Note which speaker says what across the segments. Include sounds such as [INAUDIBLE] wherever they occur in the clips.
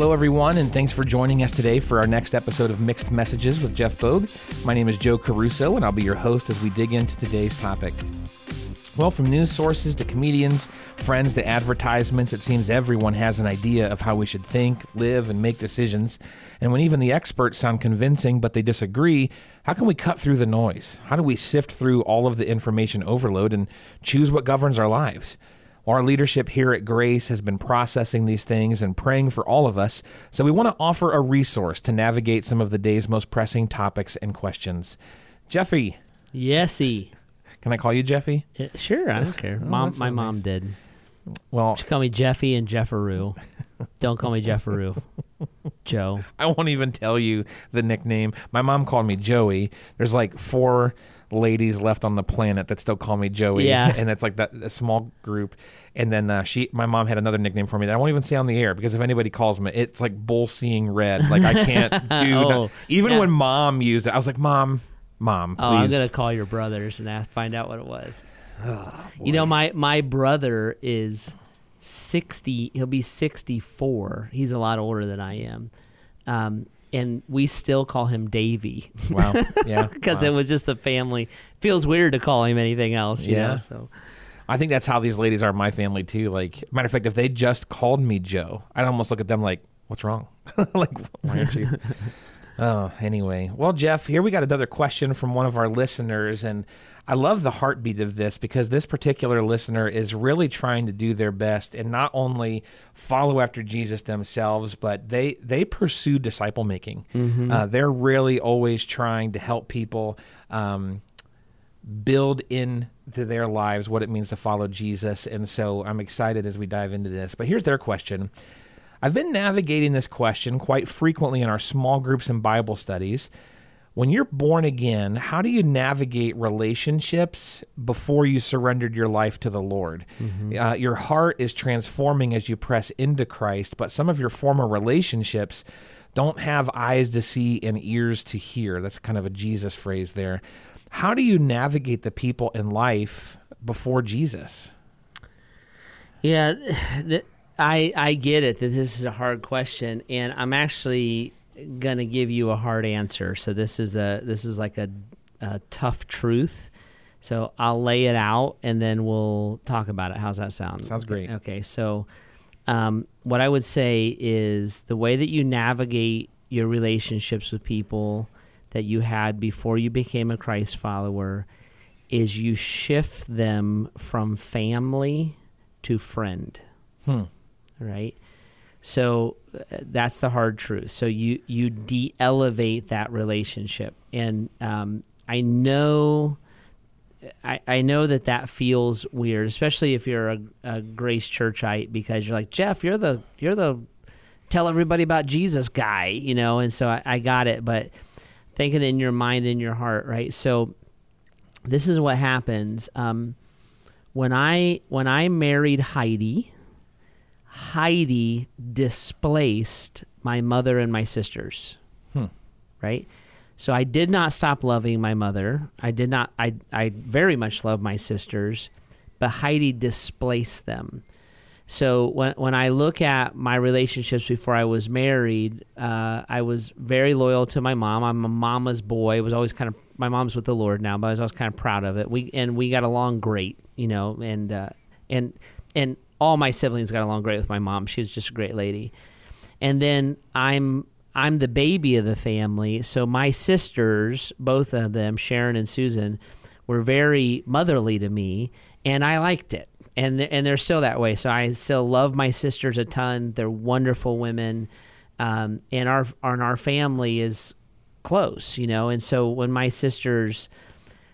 Speaker 1: Hello, everyone, and thanks for joining us today for our next episode of Mixed Messages with Jeff Bogue. My name is Joe Caruso, and I'll be your host as we dig into today's topic. Well, from news sources to comedians, friends to advertisements, it seems everyone has an idea of how we should think, live, and make decisions. And when even the experts sound convincing but they disagree, how can we cut through the noise? How do we sift through all of the information overload and choose what governs our lives? Our leadership here at Grace has been processing these things and praying for all of us, so we want to offer a resource to navigate some of the day's most pressing topics and questions. Jeffy.
Speaker 2: Yesy.
Speaker 1: Can I call you Jeffy?
Speaker 2: Uh, sure, I don't care. [LAUGHS]
Speaker 1: Oh,
Speaker 2: mom, my
Speaker 1: so
Speaker 2: mom
Speaker 1: nice.
Speaker 2: did.
Speaker 1: Well,
Speaker 2: She called me Jeffy and Jefferoo. don't call me Jefferoo. [LAUGHS] Joe.
Speaker 1: I won't even tell you the nickname. My mom called me Joey. There's like four ladies left on the planet that still call me Joey.
Speaker 2: Yeah. [LAUGHS]
Speaker 1: And it's like that a small group. And then uh, she, my mom had another nickname for me that I won't even say on the air because if anybody calls me, it's like bull seeing red. Like I can't [LAUGHS] do.
Speaker 2: Oh,
Speaker 1: even
Speaker 2: yeah.
Speaker 1: when mom used it, I was like, Mom, Mom, please.
Speaker 2: Oh, I'm gonna call your brothers and find out what it was. [SIGHS] you know, my my brother is sixty. He'll be sixty four. He's a lot older than I am, um, and we still call him Davy
Speaker 1: wow. [LAUGHS] Yeah.
Speaker 2: because
Speaker 1: wow.
Speaker 2: it was just the family. Feels weird to call him anything else. You
Speaker 1: Yeah.
Speaker 2: Know? So
Speaker 1: I think that's how these ladies are in my family too. Like, matter of fact, if they just called me Joe, I'd almost look at them like, "What's wrong? [LAUGHS] like, why aren't you?" [LAUGHS] oh, anyway. Well, Jeff, here we got another question from one of our listeners, and I love the heartbeat of this because this particular listener is really trying to do their best and not only follow after Jesus themselves, but they they pursue disciple making. Uh, they're really always trying to help people. Um, build into their lives what it means to follow Jesus. And so I'm excited as we dive into this. But here's their question. I've been navigating this question quite frequently in our small groups and Bible studies. When you're born again, how do you navigate relationships before you surrendered your life to the Lord? Uh, your heart is transforming as you press into Christ, but some of your former relationships don't have eyes to see and ears to hear. That's kind of a Jesus phrase there. How do you navigate the people in life before Jesus?
Speaker 2: Yeah, [SIGHS] th- I I get it that this is a hard question, and I'm actually gonna give you a hard answer. So this is a this is like a, a tough truth. So I'll lay it out, and then we'll talk about it. How's that sound?
Speaker 1: Sounds great.
Speaker 2: Okay, so um, what I would say is the way that you navigate your relationships with people that you had before you became a Christ follower is you shift them from family to friend.
Speaker 1: Hmm.
Speaker 2: Right? So uh, that's the hard truth. So you you de-elevate that relationship, and um, I know. I, I know that that feels weird, especially if you're a, a Grace Churchite, because you're like Jeff, you're the you're the tell everybody about Jesus guy, you know, and so I, I got it. But thinking in your mind and your heart, right? So this is what happens um, when I when I married Heidi. Heidi displaced my mother and my sisters,
Speaker 1: Hmm.
Speaker 2: right? So I did not stop loving my mother. I did not. I I very much love my sisters, but Heidi displaced them. So when when I look at my relationships before I was married, uh, I was very loyal to my mom. I'm a mama's boy. I was always kind of my mom's with the Lord now, but I was always kind of proud of it. We and we got along great, you know, and uh, and and all my siblings got along great with my mom. She was just a great lady. And then I'm I'm the baby of the family, so my sisters, both of them, Sharon and Susan, were very motherly to me, and I liked it. And and they're still that way. So I still love my sisters a ton. They're wonderful women, um, and our and our family is close, you know. And so when my sisters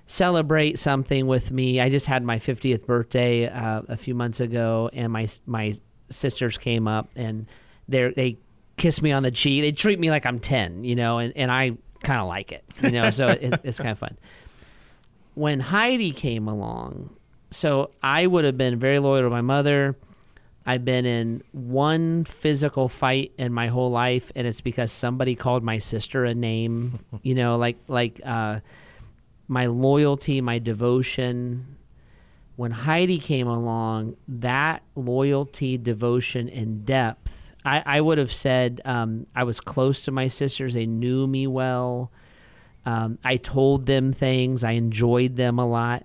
Speaker 2: celebrate something with me, I just had my 50th birthday uh, a few months ago, and my my sisters came up and they they kiss me on the cheek. They treat me like I'm 10, you know, and, and I kind of like it, you know, so it's, it's kind of fun. When Heidi came along, so I would have been very loyal to my mother. I've been in one physical fight in my whole life, and it's because somebody called my sister a name, you know, like like uh, my loyalty, my devotion. When Heidi came along, that loyalty, devotion, and depth I, I would have said um, I was close to my sisters. They knew me well. Um, I told them things. I enjoyed them a lot.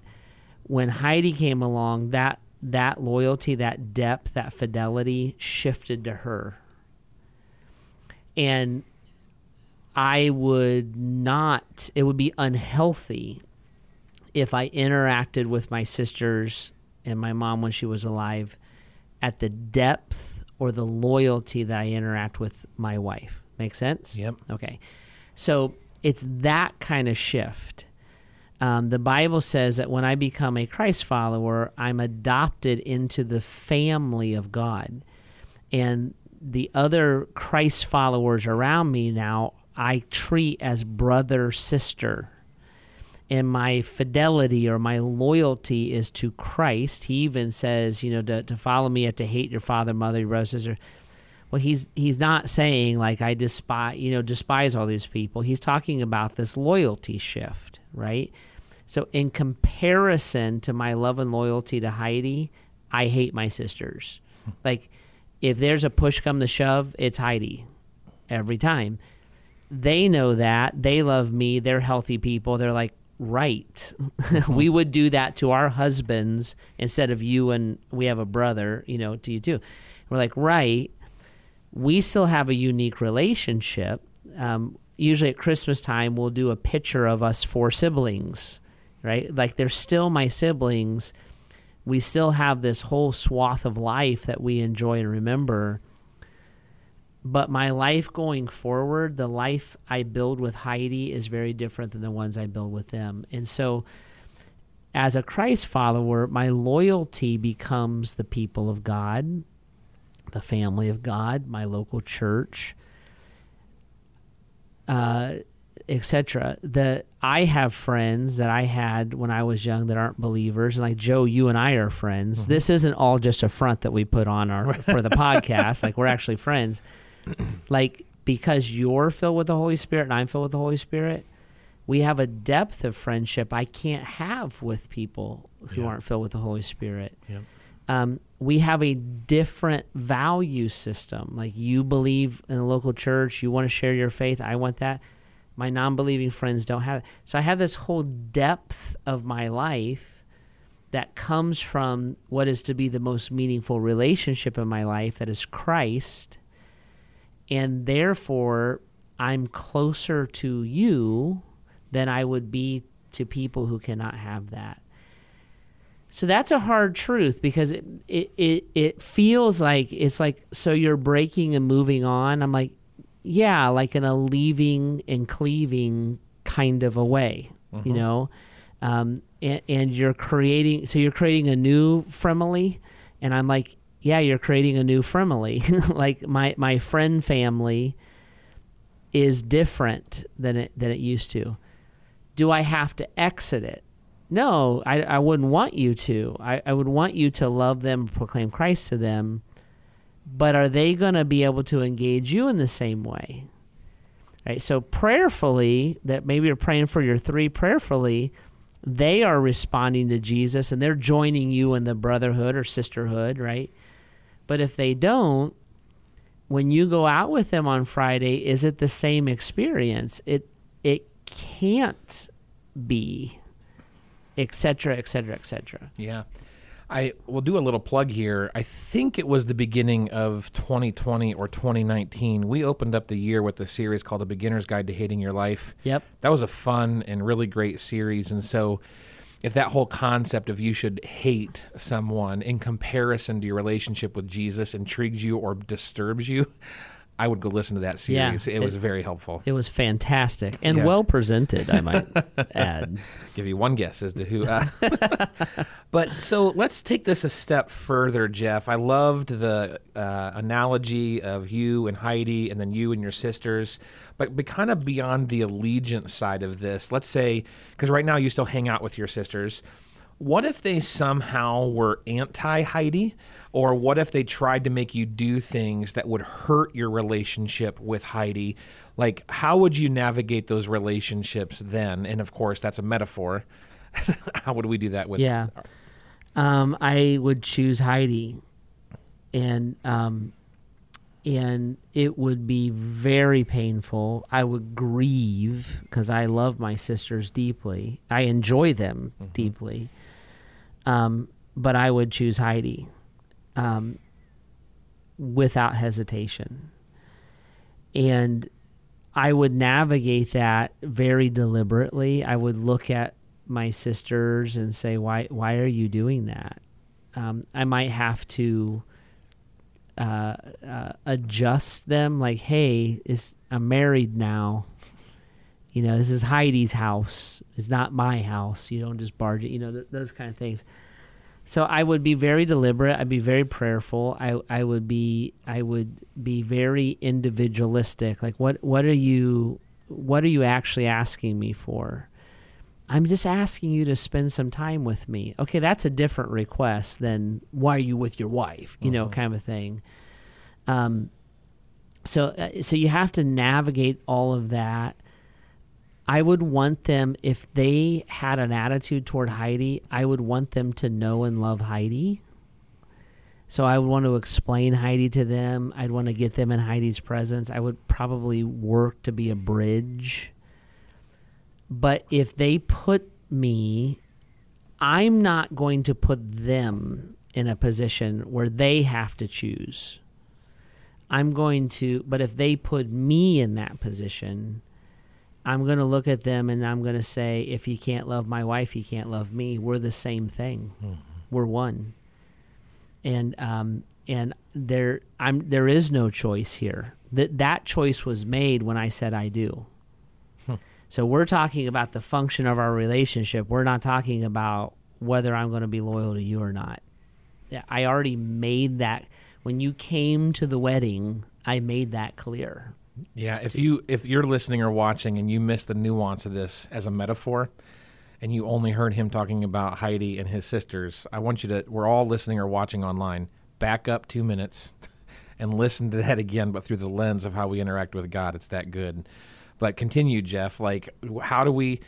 Speaker 2: When Heidi came along, that that loyalty, that depth, that fidelity shifted to her. And I would not, it would be unhealthy if I interacted with my sisters and my mom when she was alive at the depth or the loyalty that I interact with my wife. Make sense?
Speaker 1: Yep.
Speaker 2: Okay. So it's that kind of shift. Um, the Bible says that when I become a Christ follower, I'm adopted into the family of God. And the other Christ followers around me now, I treat as brother, sister. And my fidelity or my loyalty is to Christ. He even says, you know, to, to follow me, you have to hate your father, mother, your brother, sister. Well, he's he's not saying like I despise, you know, despise all these people. He's talking about this loyalty shift, right? So, in comparison to my love and loyalty to Heidi, I hate my sisters. Hmm. like, if there's a push come to shove, it's Heidi every time. They know that. They love me. They're healthy people. They're like, right. [LAUGHS] we would do that to our husbands instead of you and we have a brother, you know, to you too. We're like, right. We still have a unique relationship. Um, usually at Christmas time, we'll do a picture of us four siblings right? Like they're still my siblings. We still have this whole swath of life that we enjoy and remember. But my life going forward, the life I build with Heidi is very different than the ones I build with them. And so, as a Christ follower, my loyalty becomes the people of God, the family of God, my local church. Uh, etc. The I have friends that I had when I was young that aren't believers, and like Joe, you and I are friends. Mm-hmm. This isn't all just a front that we put on our for the [LAUGHS] podcast. Like we're actually friends. Like because you're filled with the Holy Spirit and I'm filled with the Holy Spirit, we have a depth of friendship I can't have with people who yeah. aren't filled with the Holy Spirit.
Speaker 1: Yep.
Speaker 2: Um, we have a different value system. Like you believe in a local church, you want to share your faith. I want that my non believing friends don't have it. So I have this whole depth of my life that comes from what is to be the most meaningful relationship in my life that is Christ. And therefore, I'm closer to you than I would be to people who cannot have that. So that's a hard truth because it, it, it, it feels like it's like, so you're breaking and moving on. I'm like, yeah, like in a leaving and cleaving kind of a way, mm-hmm. you know. Um, and, and, you're creating, so you're creating a new Fremily, and I'm like, yeah, you're creating a new family. [LAUGHS] like my my friend family is different than it than it used to. Do I have to exit it? No, I, I wouldn't want you to. I, I would want you to love them, proclaim Christ to them, but are they going to be able to engage you in the same way? Right. So prayerfully, that maybe you're praying for your three prayerfully, they are responding to Jesus and they're joining you in the brotherhood or sisterhood, right? But if they don't, when you go out with them on Friday, is it the same experience? It it can't be, etc., etc., etc.
Speaker 1: Yeah. I will do a little plug here. I think it was the beginning of 2020 or 2019. We opened up the year with a series called The Beginner's Guide to Hating Your Life.
Speaker 2: Yep.
Speaker 1: That was a fun and really great series. And so, if that whole concept of you should hate someone in comparison to your relationship with Jesus intrigues you or disturbs you, I would go listen to that series. Yeah, it, it, was very helpful.
Speaker 2: It was fantastic and yeah. well presented, I might [LAUGHS] add.
Speaker 1: Give you one guess as to who. Uh, [LAUGHS] but so let's take this a step further, Jeff. I loved the uh, analogy of you and Heidi and then you and your sisters. But, but kind of beyond the allegiance side of this, let's say, because right now you still hang out with your sisters what if they somehow were anti Heidi? Or what if they tried to make you do things that would hurt your relationship with Heidi? Like, how would you navigate those relationships then? And of course, that's a metaphor. [LAUGHS] how would we do that with?
Speaker 2: Yeah. Um, I would choose Heidi. And um, and it would be very painful. I would grieve because I love my sisters deeply. I enjoy them
Speaker 1: Mhm.
Speaker 2: deeply. Um, but I would choose Heidi um, without hesitation. And I would navigate that very deliberately. I would look at my sisters and say, "Why? Why are you doing that?" Um, I might have to uh, uh, adjust them. Like, "Hey, is I'm married now. You know, this is Heidi's house. It's not my house. You don't just barge it. You know, th- those kind of things." So I would be very deliberate. I'd be very prayerful. I I would be I would be very individualistic. Like what what are you what are you actually asking me for? I'm just asking you to spend some time with me. Okay, that's a different request than why are you with your wife? You know,
Speaker 1: Mhm.
Speaker 2: kind of thing. Um, so uh, so you have to navigate all of that. I would want them if they had an attitude toward Heidi, I would want them to know and love Heidi. So I would want to explain Heidi to them. I'd want to get them in Heidi's presence. I would probably work to be a bridge. But if they put me, I'm not going to put them in a position where they have to choose. I'm going to, but if they put me in that position, I'm going to look at them and I'm going to say, if he can't love my wife, he can't love me. We're the same thing.
Speaker 1: Mhm.
Speaker 2: We're one. And um, and there I'm there is no choice here. That that choice was made when I said I do.
Speaker 1: Hmm.
Speaker 2: So we're talking about the function of our relationship. We're not talking about whether I'm going to be loyal to you or not. I already made that when you came to the wedding. I made that clear.
Speaker 1: Yeah, if you if you're listening or watching and you miss the nuance of this as a metaphor, and you only heard him talking about Heidi and his sisters, I want you to. We're all listening or watching online. Back up two minutes [LAUGHS] and listen to that again, but through the lens of how we interact with God. It's that good. But continue, Jeff. Like, how do we?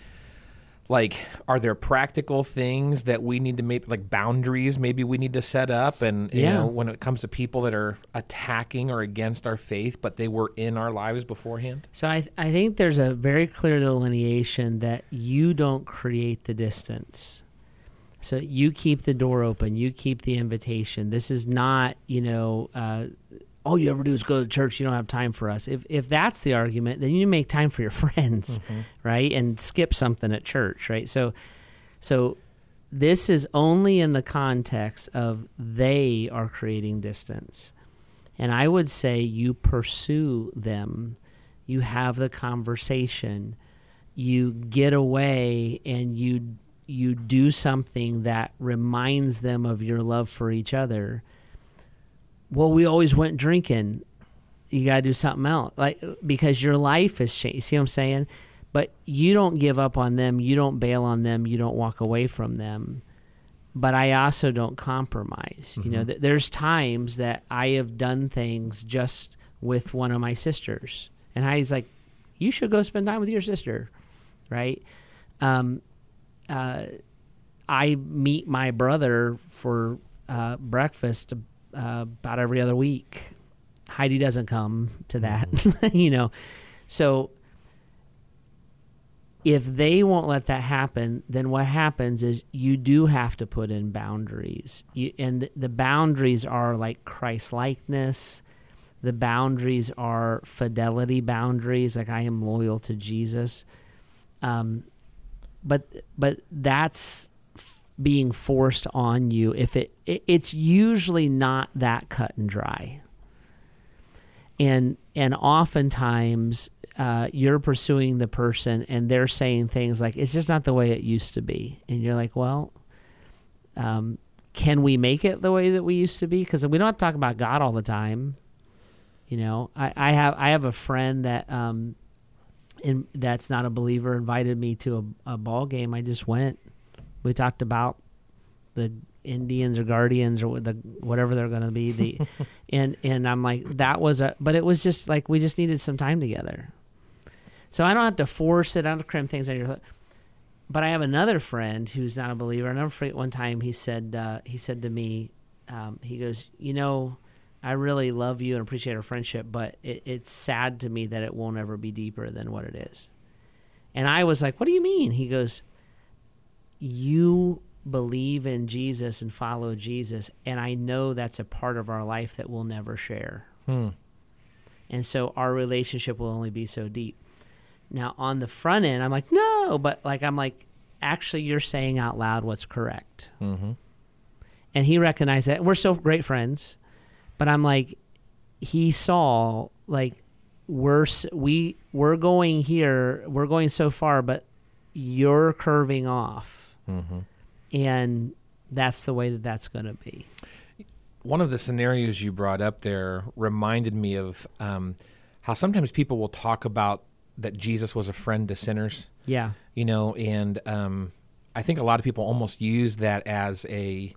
Speaker 1: Like, are there practical things that we need to make, like boundaries maybe we need to set up? And, you
Speaker 2: Yeah.
Speaker 1: know, when it comes to people that are attacking or against our faith, but they were in our lives beforehand?
Speaker 2: So I I think there's a very clear delineation that you don't create the distance. So you keep the door open, you keep the invitation. This is not, you know, uh, all you ever do is go to church. You don't have time for us. If if that's the argument, then you make time for your [LAUGHS] friends, mm-hmm. right? And skip something at church, right? So, so this is only in the context of they are creating distance. And I would say you pursue them, you have the conversation, you get away and you you do something that reminds them of your love for each other. Well, we always went drinking. You got to do something else. Like because your life has changed. You see what I'm saying? But you don't give up on them, you don't bail on them, you don't walk away from them but I also don't compromise. You know,
Speaker 1: Mhm.
Speaker 2: th- there's times that I have done things just with one of my sisters, and Heidi's like, "You should go spend time with your sister," right? Um, uh, I meet my brother for uh, breakfast uh, about every other week. Heidi doesn't come to that, [LAUGHS] you know. So if they won't let that happen, then what happens is you do have to put in boundaries. You, and th- the boundaries are like Christ likeness. The boundaries are fidelity boundaries, like I am loyal to Jesus. Um, but but that's being forced on you. If it, it it's usually not that cut and dry. And and oftentimes uh, you're pursuing the person and they're saying things like it's just not the way it used to be and you're like well um, can we make it the way that we used to be because we don't talk about god all the time you know i, I have i have a friend that um in, that's not a believer invited me to a, a ball game i just went we talked about the indians or guardians or the whatever they're going to be the [LAUGHS] and and i'm like that was a but it was just like we just needed some time together so I don't have to force it. I don't cram things on your. But I have another friend who's not a believer. I never forget one time he said uh, he said to me, um, he goes, you know, I really love you and appreciate our friendship, but it, it's sad to me that it won't ever be deeper than what it is. And I was like, What do you mean? He goes, You believe in Jesus and follow Jesus, and I know that's a part of our life that we'll never share.
Speaker 1: Hmm.
Speaker 2: And so our relationship will only be so deep. Now, on the front end, I'm like, No, but like, I'm like, actually, you're saying out loud what's correct.
Speaker 1: Mm-hmm.
Speaker 2: And he recognized that. We're still great friends, but I'm like, he saw like we're we we're going here, we're going so far, but you're curving off,
Speaker 1: Mm-hmm.
Speaker 2: and that's the way that that's going to be.
Speaker 1: One of the scenarios you brought up there reminded me of um, how sometimes people will talk about that Jesus was a friend to sinners,
Speaker 2: Yeah,
Speaker 1: you know, and um, I think a lot of people almost use that as a,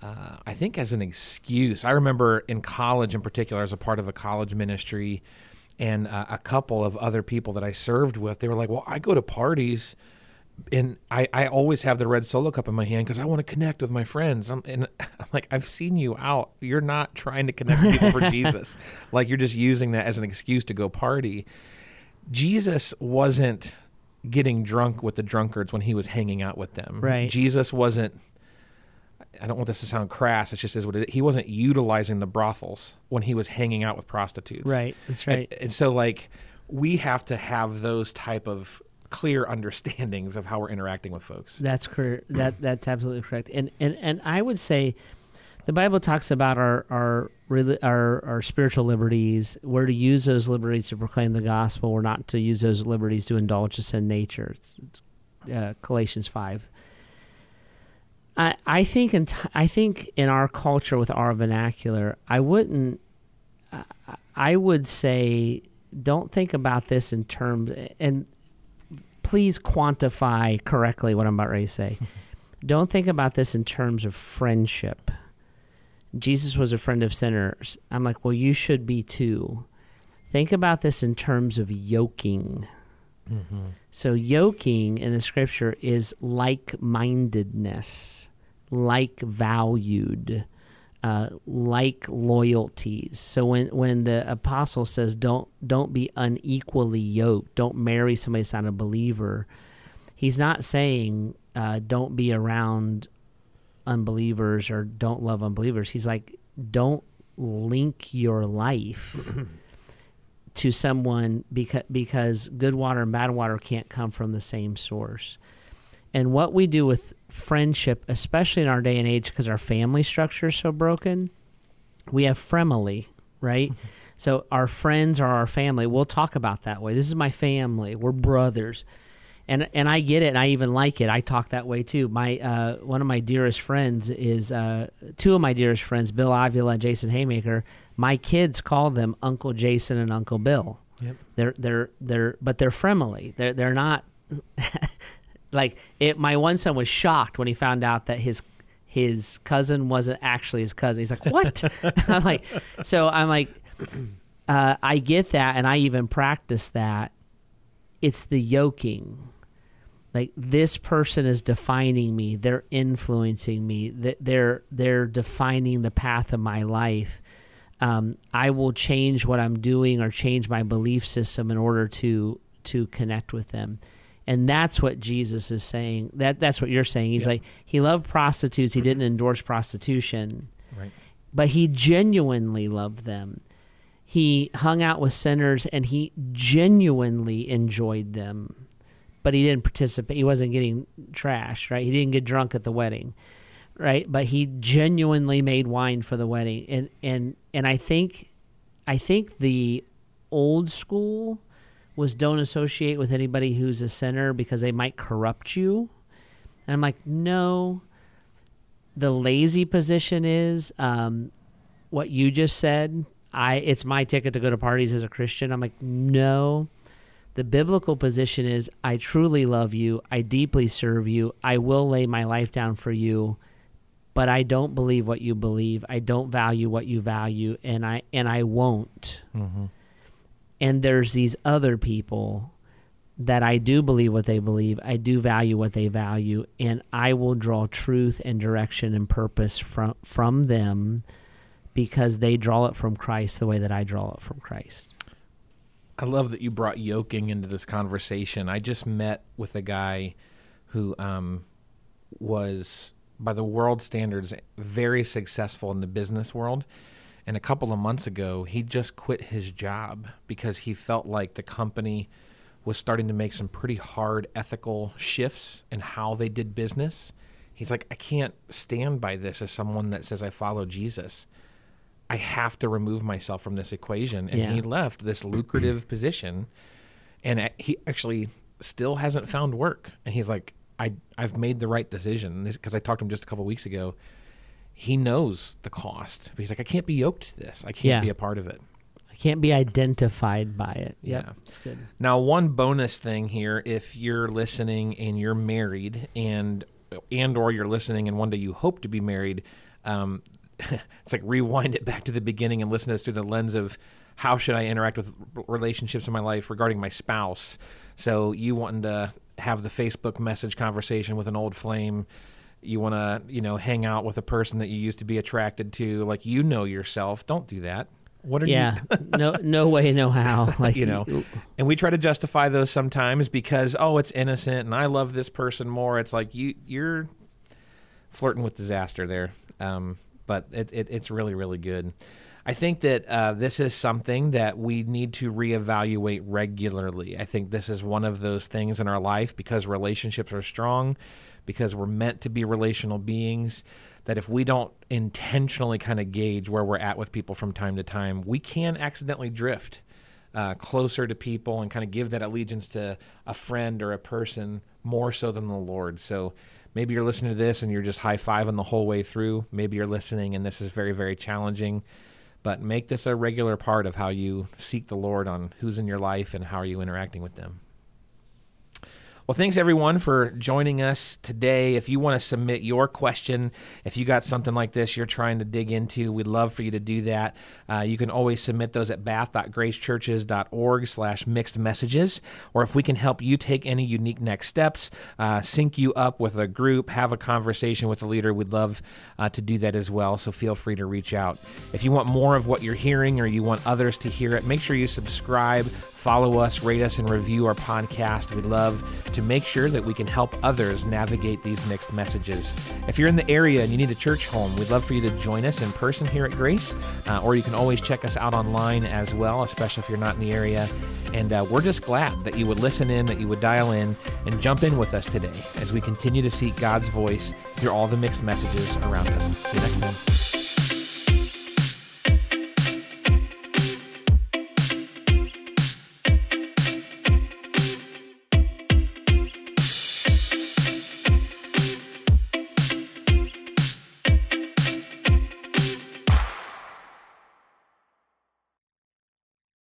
Speaker 1: uh, I think as an excuse. I remember in college, in particular, as a part of a college ministry, and uh, a couple of other people that I served with, they were like, "Well, I go to parties." And I, I always have the red solo cup in my hand because I want to connect with my friends. I'm, and I'm like, I've seen you out. You're not trying to connect with people for [LAUGHS] Jesus. Like you're just using that as an excuse to go party. Jesus wasn't getting drunk with the drunkards when he was hanging out with them.
Speaker 2: Right.
Speaker 1: Jesus wasn't. I don't want this to sound crass. It just is what it. He wasn't utilizing the brothels when he was hanging out with prostitutes.
Speaker 2: right. That's
Speaker 1: And-
Speaker 2: right.
Speaker 1: And, so like we have to have those type of clear [LAUGHS] understandings of how we're interacting with folks.
Speaker 2: That's correct. That that's absolutely correct. And and and I would say, the Bible talks about our our our our spiritual liberties. We're to use those liberties to proclaim the gospel. We're not to use those liberties to indulge us in nature. Uh, Galatians five. I I think in t- I think in our culture with our vernacular, I wouldn't. I would say don't think about this in terms and please quantify correctly what I'm about ready to say. [LAUGHS] Don't think about this in terms of friendship. Jesus was a friend of sinners. I'm like, well, you should be too. Think about this in terms of yoking. Mm-hmm. So, yoking in the scripture is like mindedness, like valued, uh, like loyalties. So when when the apostle says don't don't be unequally yoked, don't marry somebody that's not a believer, he's not saying uh, don't be around unbelievers or don't love unbelievers. He's like don't link your life [COUGHS] to someone because because good water and bad water can't come from the same source. And what we do with friendship, especially in our day and age, because our family structure is so broken, we have fremily, right? [LAUGHS] so our friends are our family. We'll talk about that way. This is my family. We're brothers. And, and I get it, and I even like it. I talk that way too. My uh, one of my dearest friends is uh, two of my dearest friends, Bill Avila and Jason Haymaker. My kids call them Uncle Jason and Uncle Bill.
Speaker 1: Yep.
Speaker 2: They're they're they're but they're friendly. They're they're not [LAUGHS] like it. My one son was shocked when he found out that his his cousin wasn't actually his cousin. He's like, "What?" [LAUGHS] I'm like, so I'm like, uh, I get that, and I even practice that. It's the yoking. Like this person is defining me. They're influencing me. Th- They're they're defining the path of my life. Um, I will change what I'm doing or change my belief system in order to to connect with them. And that's what Jesus is saying. That that's what you're saying. He's
Speaker 1: Yeah.
Speaker 2: like he loved prostitutes. He [CLEARS THROAT] didn't endorse prostitution,
Speaker 1: Right.
Speaker 2: but he genuinely loved them. He hung out with sinners and he genuinely enjoyed them. But he didn't participate. He wasn't getting trashed, right? He didn't get drunk at the wedding, right? But he genuinely made wine for the wedding. And and and I think I think the old school was don't associate with anybody who's a sinner because they might corrupt you. And I'm like, no. The lazy position is um, what you just said. I it's my ticket to go to parties as a Christian. I'm like, no. The biblical position is I truly love you. I deeply serve you. I will lay my life down for you, but I don't believe what you believe. I don't value what you value and I and I won't
Speaker 1: Mm-hmm.
Speaker 2: And there's these other people that I do believe what they believe, I do value what they value, and I will draw truth and direction and purpose from from them because they draw it from Christ the way that I draw it from Christ.
Speaker 1: I love that you brought yoking into this conversation. I just met with a guy who um, was, by the world standards, very successful in the business world. And a couple of months ago, he just quit his job because he felt like the company was starting to make some pretty hard ethical shifts in how they did business. He's like, I can't stand by this as someone that says I follow Jesus. I have to remove myself from this equation. And
Speaker 2: Yeah.
Speaker 1: he left this lucrative position and he actually still hasn't found work. And he's like, I, I've made the right decision because I talked to him just a couple weeks ago. He knows the cost. But he's like, I can't be yoked to this. I can't
Speaker 2: Yeah.
Speaker 1: be a part of it.
Speaker 2: I can't be identified by it. Yep,
Speaker 1: Yeah.
Speaker 2: it's good.
Speaker 1: Now, one bonus thing here, if you're listening and you're married, and and or you're listening and one day you hope to be married, um, [LAUGHS] it's like rewind it back to the beginning and listen to this through the lens of how should I interact with relationships in my life regarding my spouse. So you wanting to have the Facebook message conversation with an old flame. You want to, you know, hang out with a person that you used to be attracted to. Like you know yourself. Don't do that. What are you?
Speaker 2: Yeah, [LAUGHS] no, no way, no how. [LAUGHS] Like
Speaker 1: you know and we try to justify those sometimes because oh it's innocent and i love this person more it's like you you're flirting with disaster there um, but it, it, it's really really good i think that uh, this is something that we need to reevaluate regularly i think this is one of those things in our life because relationships are strong because we're meant to be relational beings that if we don't intentionally kind of gauge where we're at with people from time to time we can accidentally drift uh, closer to people and kind of give that allegiance to a friend or a person more so than the Lord. So maybe you're listening to this and you're just high fiving the whole way through. Maybe you're listening and this is very, very challenging. But make this a regular part of how you seek the Lord on who's in your life and how are you interacting with them. Well, thanks everyone for joining us today. If you want to submit your question, if you got something like this you're trying to dig into, we'd love for you to do that. Uh, you can always submit those at bath.gracechurches.org slash mixed messages. Or if we can help you take any unique next steps, uh, sync you up with a group, have a conversation with a leader, we'd love uh, to do that as well. So feel free to reach out. If you want more of what you're hearing or you want others to hear it, make sure you subscribe follow us, rate us, and review our podcast. We'd love to make sure that we can help others navigate these mixed messages. If you're in the area and you need a church home, we'd love for you to join us in person here at Grace, uh, or you can always check us out online as well, especially if you're not in the area. And uh, we're just glad that you would listen in, that you would dial in, and jump in with us today as we continue to seek God's voice through all the mixed messages around us. See you next time.